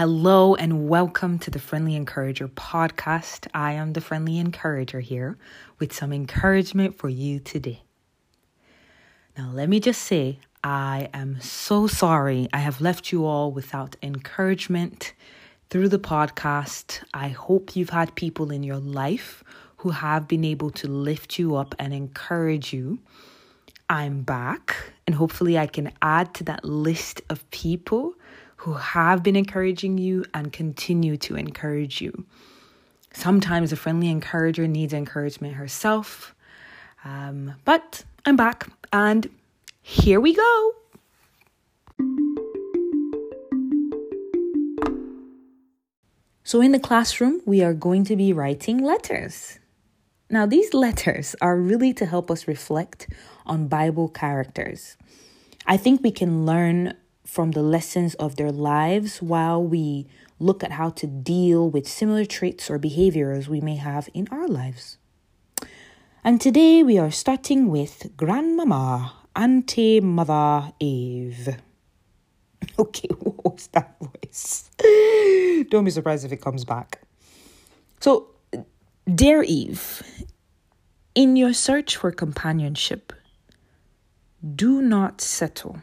Hello and welcome to the Friendly Encourager podcast. I am the Friendly Encourager here with some encouragement for you today. Now, let me just say, I am so sorry I have left you all without encouragement through the podcast. I hope you've had people in your life who have been able to lift you up and encourage you. I'm back, and hopefully, I can add to that list of people who have been encouraging you and continue to encourage you. Sometimes a friendly encourager needs encouragement herself. Um, but I'm back and here we go. So, in the classroom, we are going to be writing letters. Now, these letters are really to help us reflect on Bible characters. I think we can learn from the lessons of their lives while we look at how to deal with similar traits or behaviors we may have in our lives. And today we are starting with Grandmama, Auntie Mother Eve. Okay, what was that voice? Don't be surprised if it comes back. So, Dear Eve, in your search for companionship, do not settle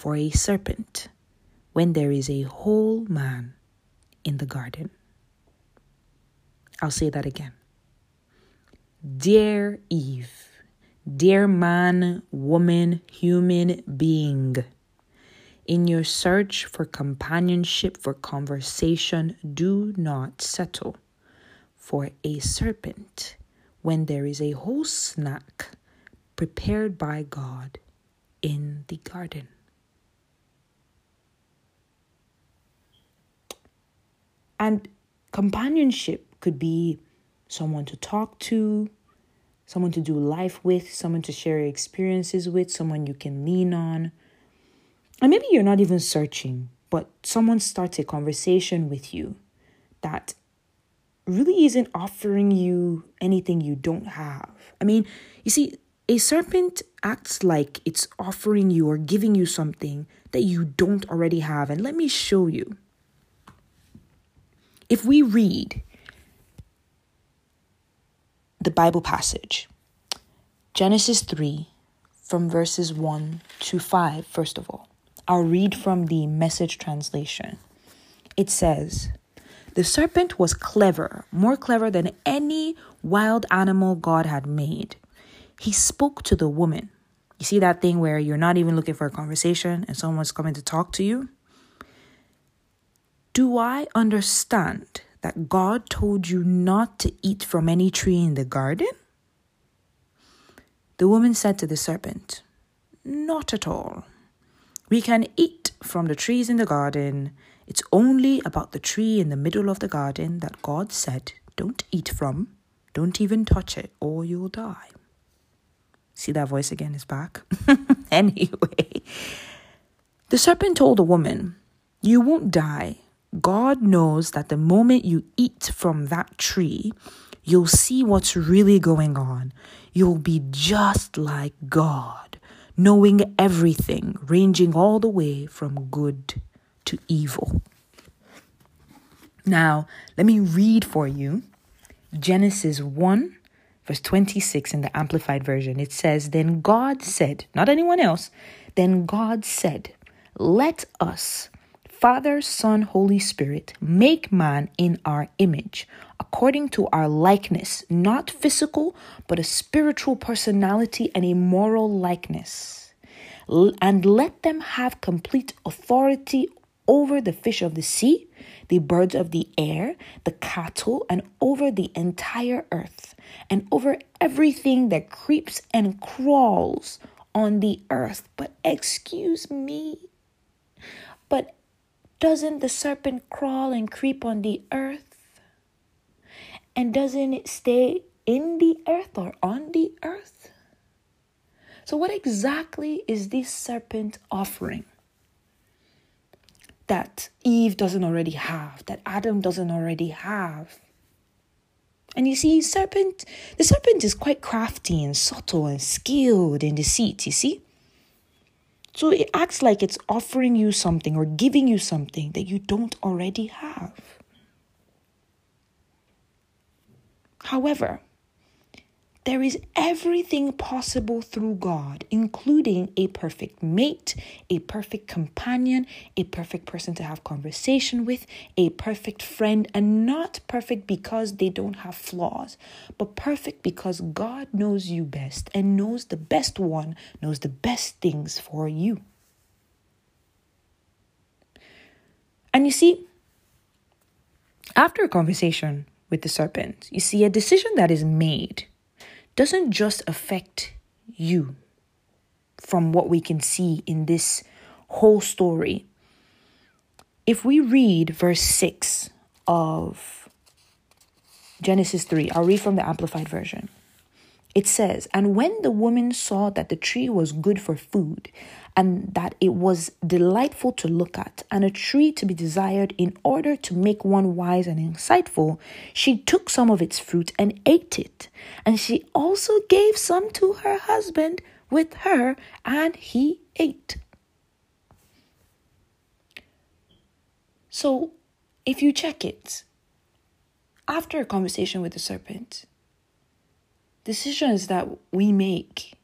for a serpent when there is a whole man in the garden. I'll say that again. Dear Eve, dear man, woman, human being, in your search for companionship, for conversation, do not settle for a serpent when there is a whole snack prepared by God in the garden. And companionship could be someone to talk to, someone to do life with, someone to share experiences with, someone you can lean on. And maybe you're not even searching, but someone starts a conversation with you that really isn't offering you anything you don't have. I mean, you see, a serpent acts like it's offering you or giving you something that you don't already have. And let me show you. If we read the Bible passage, Genesis 3, from verses 1 to 5, first of all, I'll read from the message translation. It says, The serpent was clever, more clever than any wild animal God had made. He spoke to the woman. You see that thing where you're not even looking for a conversation and someone's coming to talk to you? Do I understand that God told you not to eat from any tree in the garden? The woman said to the serpent, Not at all. We can eat from the trees in the garden. It's only about the tree in the middle of the garden that God said, Don't eat from. Don't even touch it, or you'll die. See that voice again is back? anyway, the serpent told the woman, You won't die God knows that the moment you eat from that tree, you'll see what's really going on. You'll be just like God, knowing everything, ranging all the way from good to evil. Now, let me read for you Genesis 1, verse 26 in the Amplified Version. It says, Then God said, not anyone else, then God said, Let us Father, Son, Holy Spirit, make man in our image, according to our likeness, not physical, but a spiritual personality and a moral likeness. And let them have complete authority over the fish of the sea, the birds of the air, the cattle, and over the entire earth, and over everything that creeps and crawls on the earth. But excuse me, but doesn't the serpent crawl and creep on the earth? And doesn't it stay in the earth or on the earth? So, what exactly is this serpent offering that Eve doesn't already have, that Adam doesn't already have? And you see, serpent, the serpent is quite crafty and subtle and skilled in deceit, you see? So it acts like it's offering you something or giving you something that you don't already have. However, there is everything possible through God, including a perfect mate, a perfect companion, a perfect person to have conversation with, a perfect friend, and not perfect because they don't have flaws, but perfect because God knows you best and knows the best one, knows the best things for you. And you see, after a conversation with the serpent, you see a decision that is made doesn't just affect you from what we can see in this whole story. If we read verse 6 of Genesis 3, I'll read from the Amplified Version. It says, And when the woman saw that the tree was good for food, and that it was delightful to look at, and a tree to be desired in order to make one wise and insightful, she took some of its fruit and ate it. And she also gave some to her husband with her, and he ate. So, if you check it, after a conversation with the serpent, decisions that we make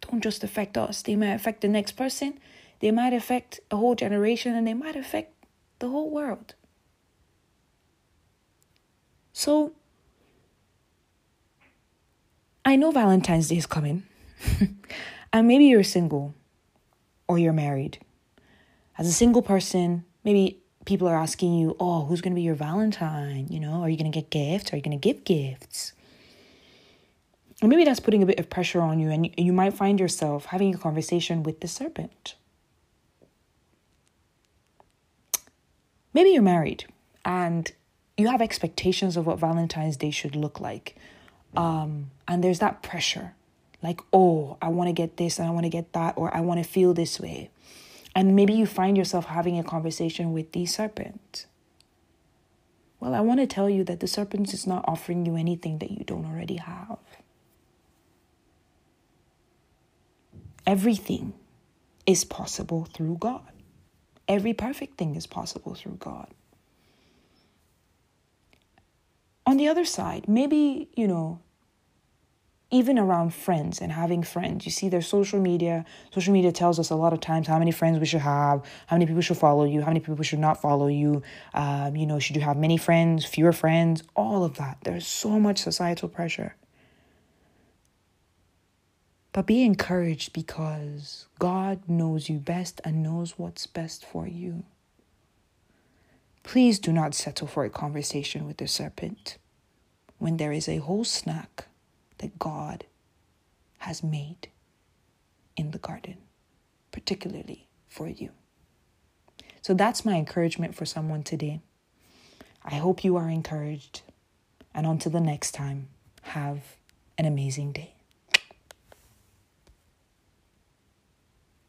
don't just affect us, they might affect the next person, they might affect a whole generation, and they might affect the whole world. So, I know Valentine's Day is coming, and maybe you're single or you're married. As a single person, maybe people are asking you, Oh, who's going to be your Valentine? You know, are you going to get gifts? Are you going to give gifts? And maybe that's putting a bit of pressure on you, and you might find yourself having a conversation with the serpent. Maybe you're married and you have expectations of what Valentine's Day should look like. Um, and there's that pressure like, oh, I want to get this and I want to get that, or I want to feel this way. And maybe you find yourself having a conversation with the serpent. Well, I want to tell you that the serpent is not offering you anything that you don't already have. Everything is possible through God. Every perfect thing is possible through God. On the other side, maybe, you know, even around friends and having friends, you see, their social media. Social media tells us a lot of times how many friends we should have, how many people should follow you, how many people should not follow you. Um, you know, should you have many friends, fewer friends, all of that. There's so much societal pressure. But be encouraged because God knows you best and knows what's best for you. Please do not settle for a conversation with the serpent when there is a whole snack that God has made in the garden, particularly for you. So that's my encouragement for someone today. I hope you are encouraged. And until the next time, have an amazing day.